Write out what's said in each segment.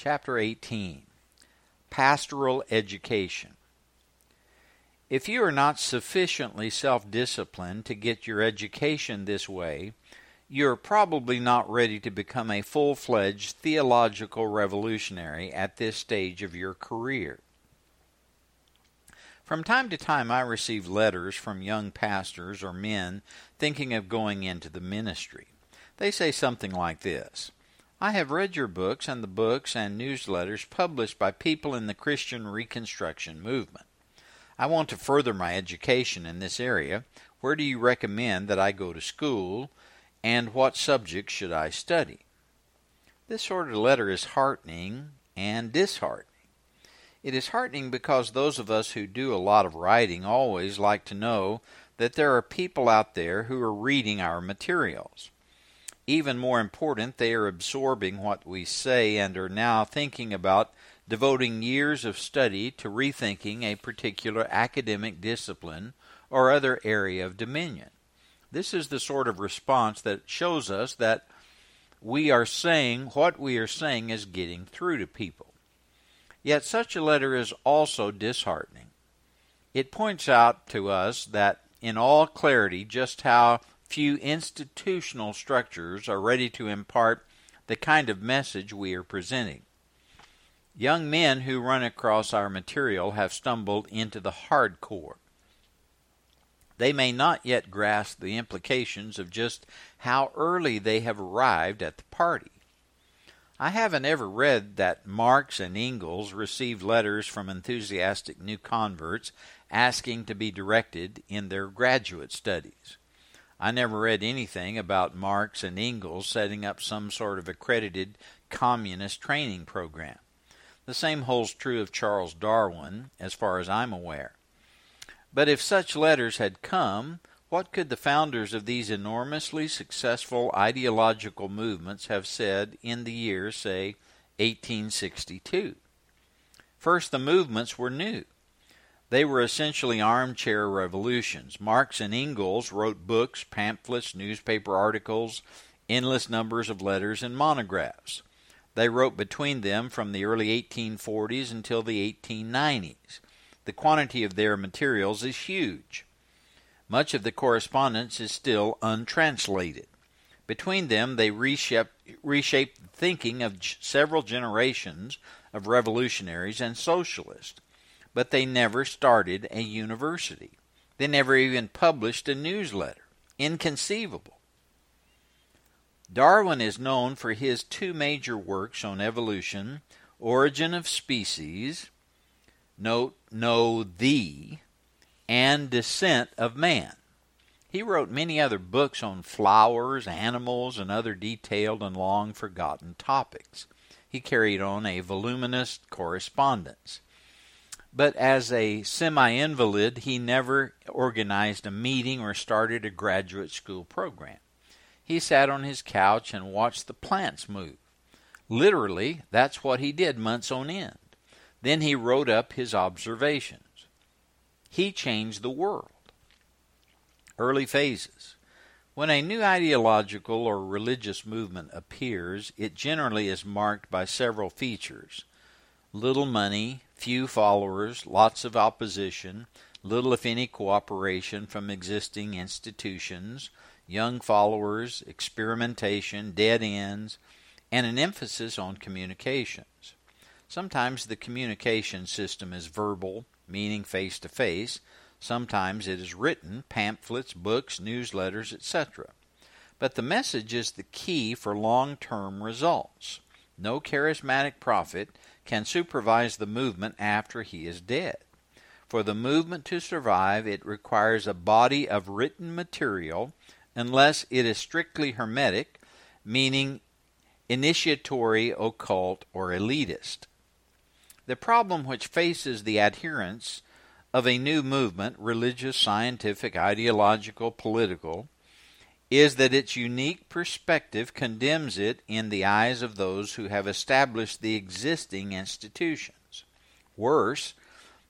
Chapter 18 Pastoral Education. If you are not sufficiently self disciplined to get your education this way, you're probably not ready to become a full fledged theological revolutionary at this stage of your career. From time to time, I receive letters from young pastors or men thinking of going into the ministry. They say something like this I have read your books and the books and newsletters published by people in the Christian Reconstruction movement. I want to further my education in this area. Where do you recommend that I go to school, and what subjects should I study? This sort of letter is heartening and disheartening. It is heartening because those of us who do a lot of writing always like to know that there are people out there who are reading our materials. Even more important, they are absorbing what we say and are now thinking about devoting years of study to rethinking a particular academic discipline or other area of dominion. This is the sort of response that shows us that we are saying what we are saying is getting through to people. Yet such a letter is also disheartening. It points out to us that in all clarity just how few institutional structures are ready to impart the kind of message we are presenting. Young men who run across our material have stumbled into the hardcore. They may not yet grasp the implications of just how early they have arrived at the party. I haven't ever read that Marx and Engels received letters from enthusiastic new converts asking to be directed in their graduate studies. I never read anything about Marx and Engels setting up some sort of accredited communist training program. The same holds true of Charles Darwin, as far as I'm aware. But if such letters had come, what could the founders of these enormously successful ideological movements have said in the year, say, 1862? First, the movements were new. They were essentially armchair revolutions. Marx and Engels wrote books, pamphlets, newspaper articles, endless numbers of letters and monographs. They wrote between them from the early 1840s until the 1890s. The quantity of their materials is huge. Much of the correspondence is still untranslated. Between them, they reshaped, the thinking of several generations of revolutionaries and socialists, but they never started a university. They never even published a newsletter. Inconceivable. Darwin is known for his two major works on evolution Origin of Species, note, no, the, and Descent of Man. He wrote many other books on flowers, animals, and other detailed and long forgotten topics. He carried on a voluminous correspondence. But as a semi invalid, he never organized a meeting or started a graduate school program. He sat on his couch and watched the plants move. Literally, that's what he did months on end. Then he wrote up his observations. He changed the world. Early phases. When a new ideological or religious movement appears, it generally is marked by several features little money, few followers, lots of opposition, little if any cooperation from existing institutions, young followers, experimentation, dead ends, and an emphasis on communications. Sometimes the communication system is verbal, meaning face to face. Sometimes it is written, pamphlets, books, newsletters, etc. But the message is the key for long term results. No charismatic prophet can supervise the movement after he is dead. For the movement to survive, it requires a body of written material unless it is strictly hermetic, meaning initiatory, occult, or elitist. The problem which faces the adherents of a new movement, religious, scientific, ideological, political, is that its unique perspective condemns it in the eyes of those who have established the existing institutions. Worse,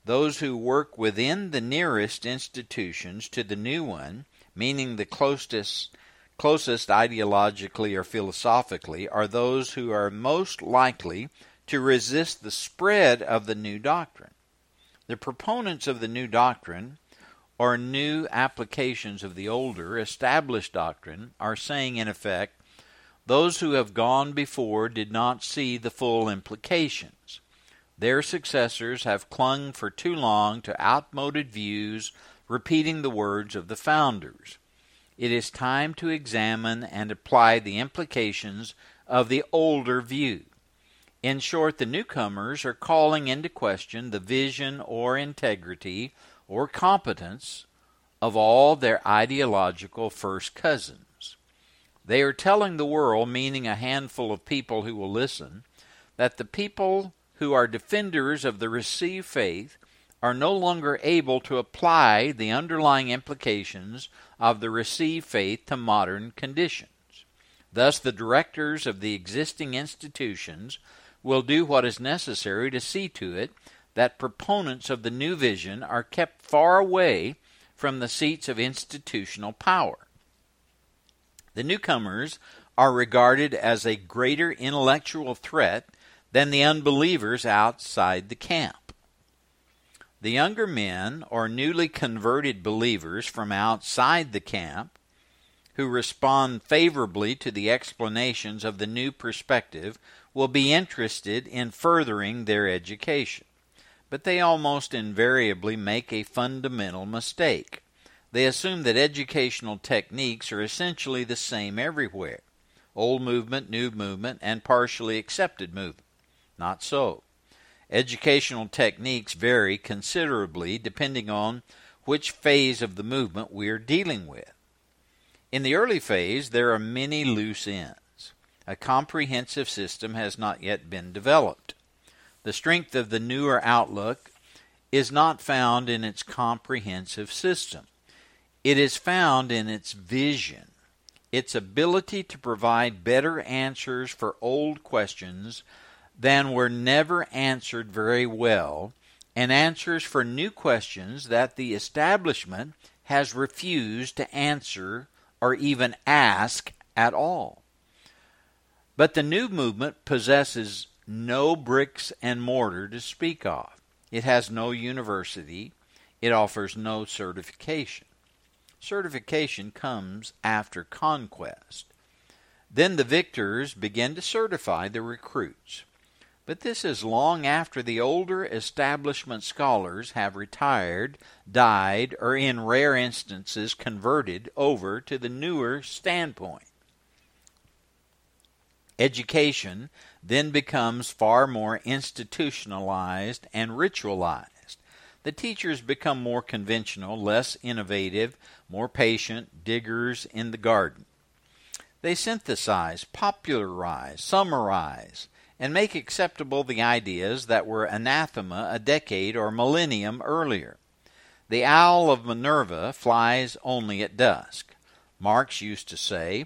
those who work within the nearest institutions to the new one, meaning the closest closest ideologically or philosophically, are those who are most likely to resist the spread of the new doctrine. The proponents of the new doctrine or new applications of the older, established doctrine are saying, in effect, those who have gone before did not see the full implications. Their successors have clung for too long to outmoded views, repeating the words of the founders. It is time to examine and apply the implications of the older view. In short, the newcomers are calling into question the vision or integrity or competence of all their ideological first cousins. They are telling the world, meaning a handful of people who will listen, that the people who are defenders of the received faith are no longer able to apply the underlying implications of the received faith to modern conditions. Thus, the directors of the existing institutions will do what is necessary to see to it that proponents of the new vision are kept far away from the seats of institutional power. The newcomers are regarded as a greater intellectual threat than the unbelievers outside the camp. The younger men or newly converted believers from outside the camp who respond favorably to the explanations of the new perspective will be interested in furthering their education but they almost invariably make a fundamental mistake. They assume that educational techniques are essentially the same everywhere old movement, new movement, and partially accepted movement. Not so. Educational techniques vary considerably depending on which phase of the movement we are dealing with. In the early phase, there are many loose ends. A comprehensive system has not yet been developed. The strength of the newer outlook is not found in its comprehensive system. It is found in its vision, its ability to provide better answers for old questions than were never answered very well, and answers for new questions that the establishment has refused to answer or even ask at all. But the new movement possesses no bricks and mortar to speak of. It has no university. It offers no certification. Certification comes after conquest. Then the victors begin to certify the recruits. But this is long after the older establishment scholars have retired, died, or in rare instances converted over to the newer standpoint. Education then becomes far more institutionalized and ritualized. The teachers become more conventional, less innovative, more patient, diggers in the garden. They synthesize, popularize, summarize, and make acceptable the ideas that were anathema a decade or millennium earlier. The owl of Minerva flies only at dusk. Marx used to say,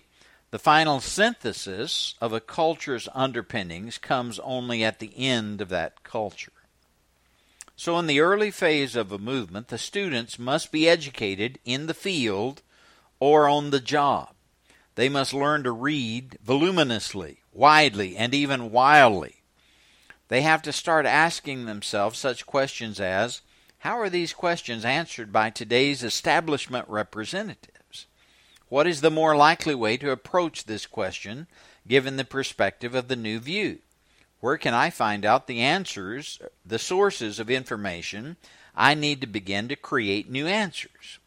the final synthesis of a culture's underpinnings comes only at the end of that culture. So, in the early phase of a movement, the students must be educated in the field or on the job. They must learn to read voluminously, widely, and even wildly. They have to start asking themselves such questions as How are these questions answered by today's establishment representatives? What is the more likely way to approach this question given the perspective of the new view? Where can I find out the answers, the sources of information I need to begin to create new answers?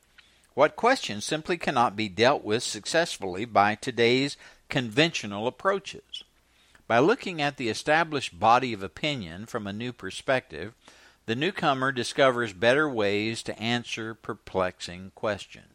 What questions simply cannot be dealt with successfully by today's conventional approaches? By looking at the established body of opinion from a new perspective, the newcomer discovers better ways to answer perplexing questions.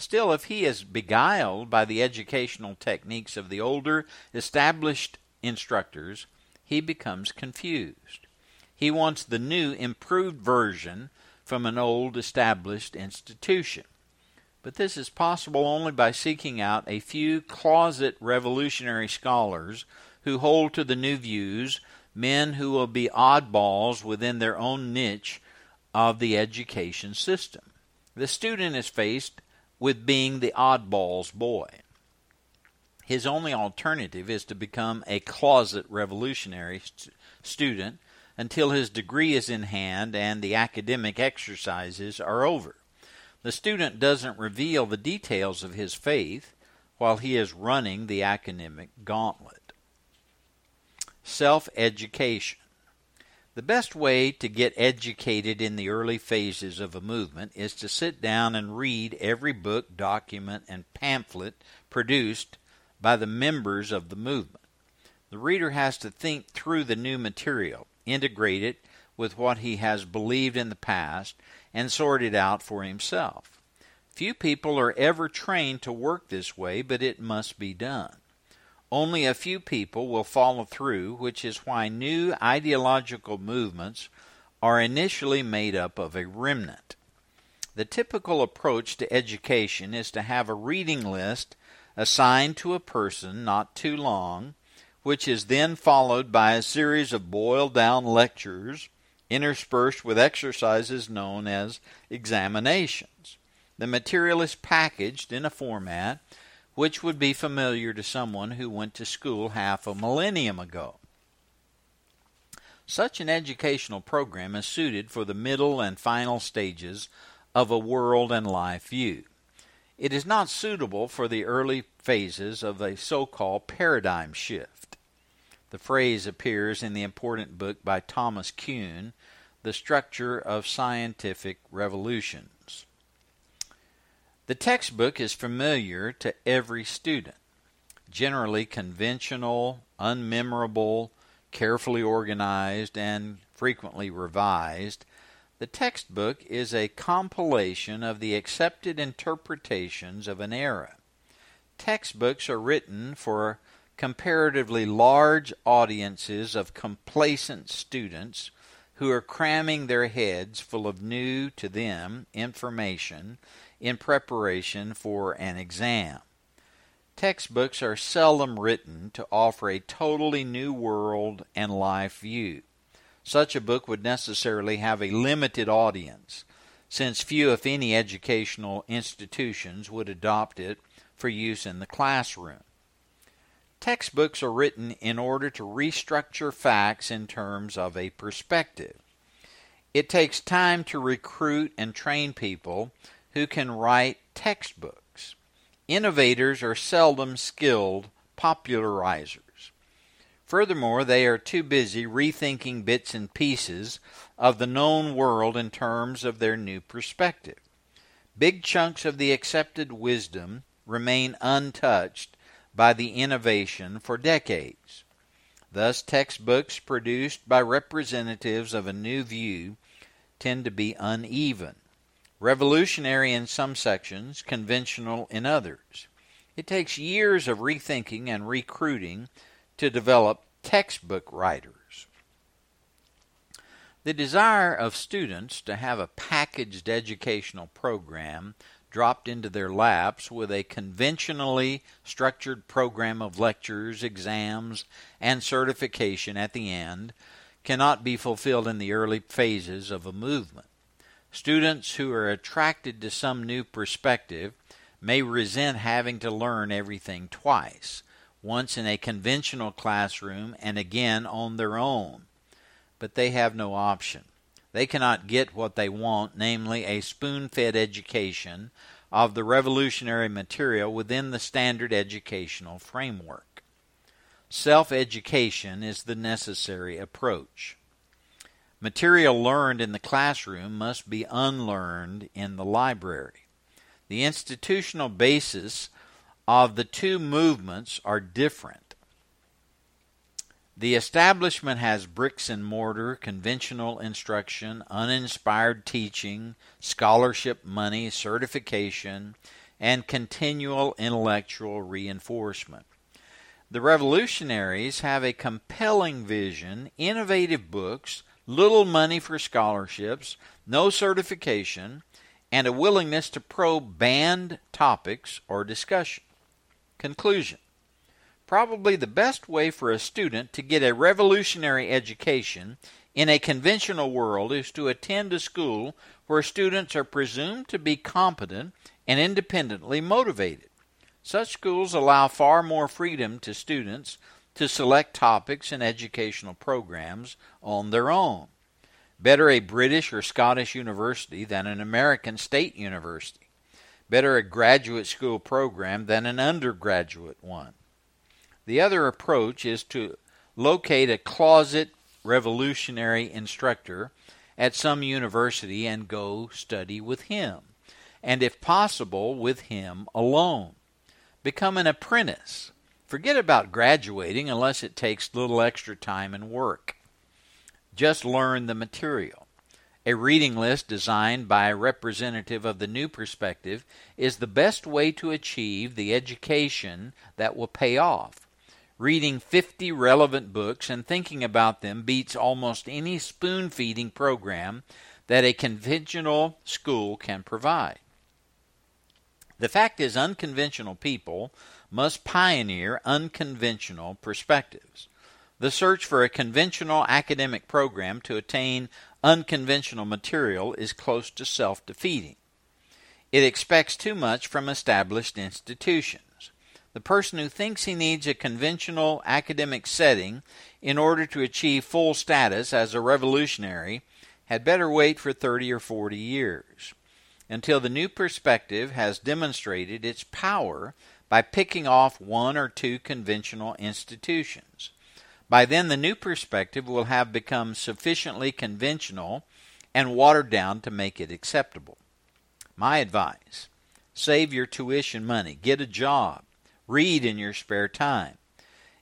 Still, if he is beguiled by the educational techniques of the older, established instructors, he becomes confused. He wants the new, improved version from an old, established institution. But this is possible only by seeking out a few closet revolutionary scholars who hold to the new views, men who will be oddballs within their own niche of the education system. The student is faced with being the oddball's boy. His only alternative is to become a closet revolutionary st- student until his degree is in hand and the academic exercises are over. The student doesn't reveal the details of his faith while he is running the academic gauntlet. Self education. The best way to get educated in the early phases of a movement is to sit down and read every book, document, and pamphlet produced by the members of the movement. The reader has to think through the new material, integrate it with what he has believed in the past, and sort it out for himself. Few people are ever trained to work this way, but it must be done. Only a few people will follow through, which is why new ideological movements are initially made up of a remnant. The typical approach to education is to have a reading list assigned to a person not too long, which is then followed by a series of boiled down lectures interspersed with exercises known as examinations. The material is packaged in a format which would be familiar to someone who went to school half a millennium ago. Such an educational program is suited for the middle and final stages of a world and life view. It is not suitable for the early phases of a so called paradigm shift. The phrase appears in the important book by Thomas Kuhn, The Structure of Scientific Revolution. The textbook is familiar to every student. Generally conventional, unmemorable, carefully organized, and frequently revised, the textbook is a compilation of the accepted interpretations of an era. Textbooks are written for comparatively large audiences of complacent students who are cramming their heads full of new to them information in preparation for an exam. Textbooks are seldom written to offer a totally new world and life view. Such a book would necessarily have a limited audience, since few, if any, educational institutions would adopt it for use in the classroom. Textbooks are written in order to restructure facts in terms of a perspective. It takes time to recruit and train people who can write textbooks. Innovators are seldom skilled popularizers. Furthermore, they are too busy rethinking bits and pieces of the known world in terms of their new perspective. Big chunks of the accepted wisdom remain untouched by the innovation for decades. Thus, textbooks produced by representatives of a new view tend to be uneven revolutionary in some sections, conventional in others. It takes years of rethinking and recruiting to develop textbook writers. The desire of students to have a packaged educational program dropped into their laps with a conventionally structured program of lectures, exams, and certification at the end cannot be fulfilled in the early phases of a movement. Students who are attracted to some new perspective may resent having to learn everything twice, once in a conventional classroom and again on their own. But they have no option. They cannot get what they want, namely a spoon fed education of the revolutionary material within the standard educational framework. Self education is the necessary approach. Material learned in the classroom must be unlearned in the library. The institutional basis of the two movements are different. The establishment has bricks and mortar, conventional instruction, uninspired teaching, scholarship money, certification, and continual intellectual reinforcement. The revolutionaries have a compelling vision, innovative books, little money for scholarships, no certification, and a willingness to probe banned topics or discussion. Conclusion Probably the best way for a student to get a revolutionary education in a conventional world is to attend a school where students are presumed to be competent and independently motivated. Such schools allow far more freedom to students to select topics and educational programs on their own. Better a British or Scottish university than an American state university. Better a graduate school program than an undergraduate one. The other approach is to locate a closet revolutionary instructor at some university and go study with him, and if possible, with him alone. Become an apprentice. Forget about graduating unless it takes little extra time and work. Just learn the material. A reading list designed by a representative of the new perspective is the best way to achieve the education that will pay off. Reading 50 relevant books and thinking about them beats almost any spoon feeding program that a conventional school can provide. The fact is, unconventional people must pioneer unconventional perspectives. The search for a conventional academic program to attain unconventional material is close to self defeating. It expects too much from established institutions. The person who thinks he needs a conventional academic setting in order to achieve full status as a revolutionary had better wait for 30 or 40 years until the new perspective has demonstrated its power by picking off one or two conventional institutions. By then, the new perspective will have become sufficiently conventional and watered down to make it acceptable. My advice save your tuition money, get a job, read in your spare time.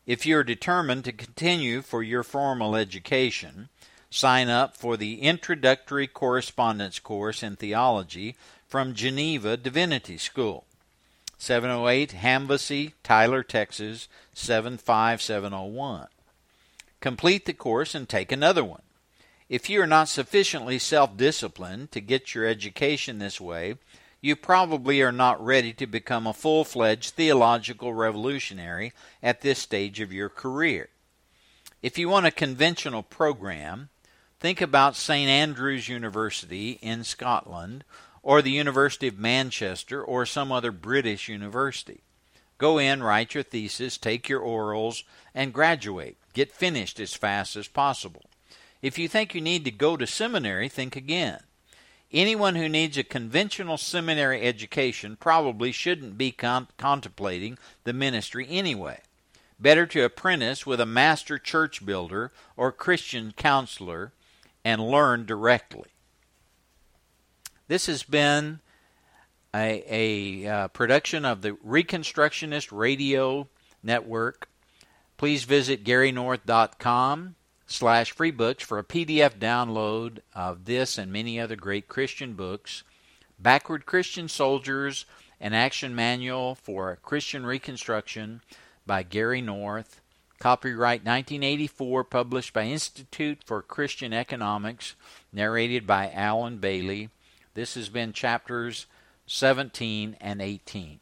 If you're determined to continue for your formal education, sign up for the Introductory Correspondence Course in Theology from Geneva Divinity School. 708 Hamvassy, Tyler, Texas 75701. Complete the course and take another one. If you are not sufficiently self disciplined to get your education this way, you probably are not ready to become a full fledged theological revolutionary at this stage of your career. If you want a conventional program, think about St. Andrews University in Scotland or the University of Manchester or some other British university. Go in, write your thesis, take your orals, and graduate. Get finished as fast as possible. If you think you need to go to seminary, think again. Anyone who needs a conventional seminary education probably shouldn't be con- contemplating the ministry anyway. Better to apprentice with a master church builder or Christian counselor and learn directly. This has been a, a uh, production of the Reconstructionist Radio Network. Please visit garynorth.com slash free books for a PDF download of this and many other great Christian books. Backward Christian Soldiers, an action manual for Christian Reconstruction by Gary North. Copyright 1984, published by Institute for Christian Economics, narrated by Alan Bailey. This has been chapters 17 and 18.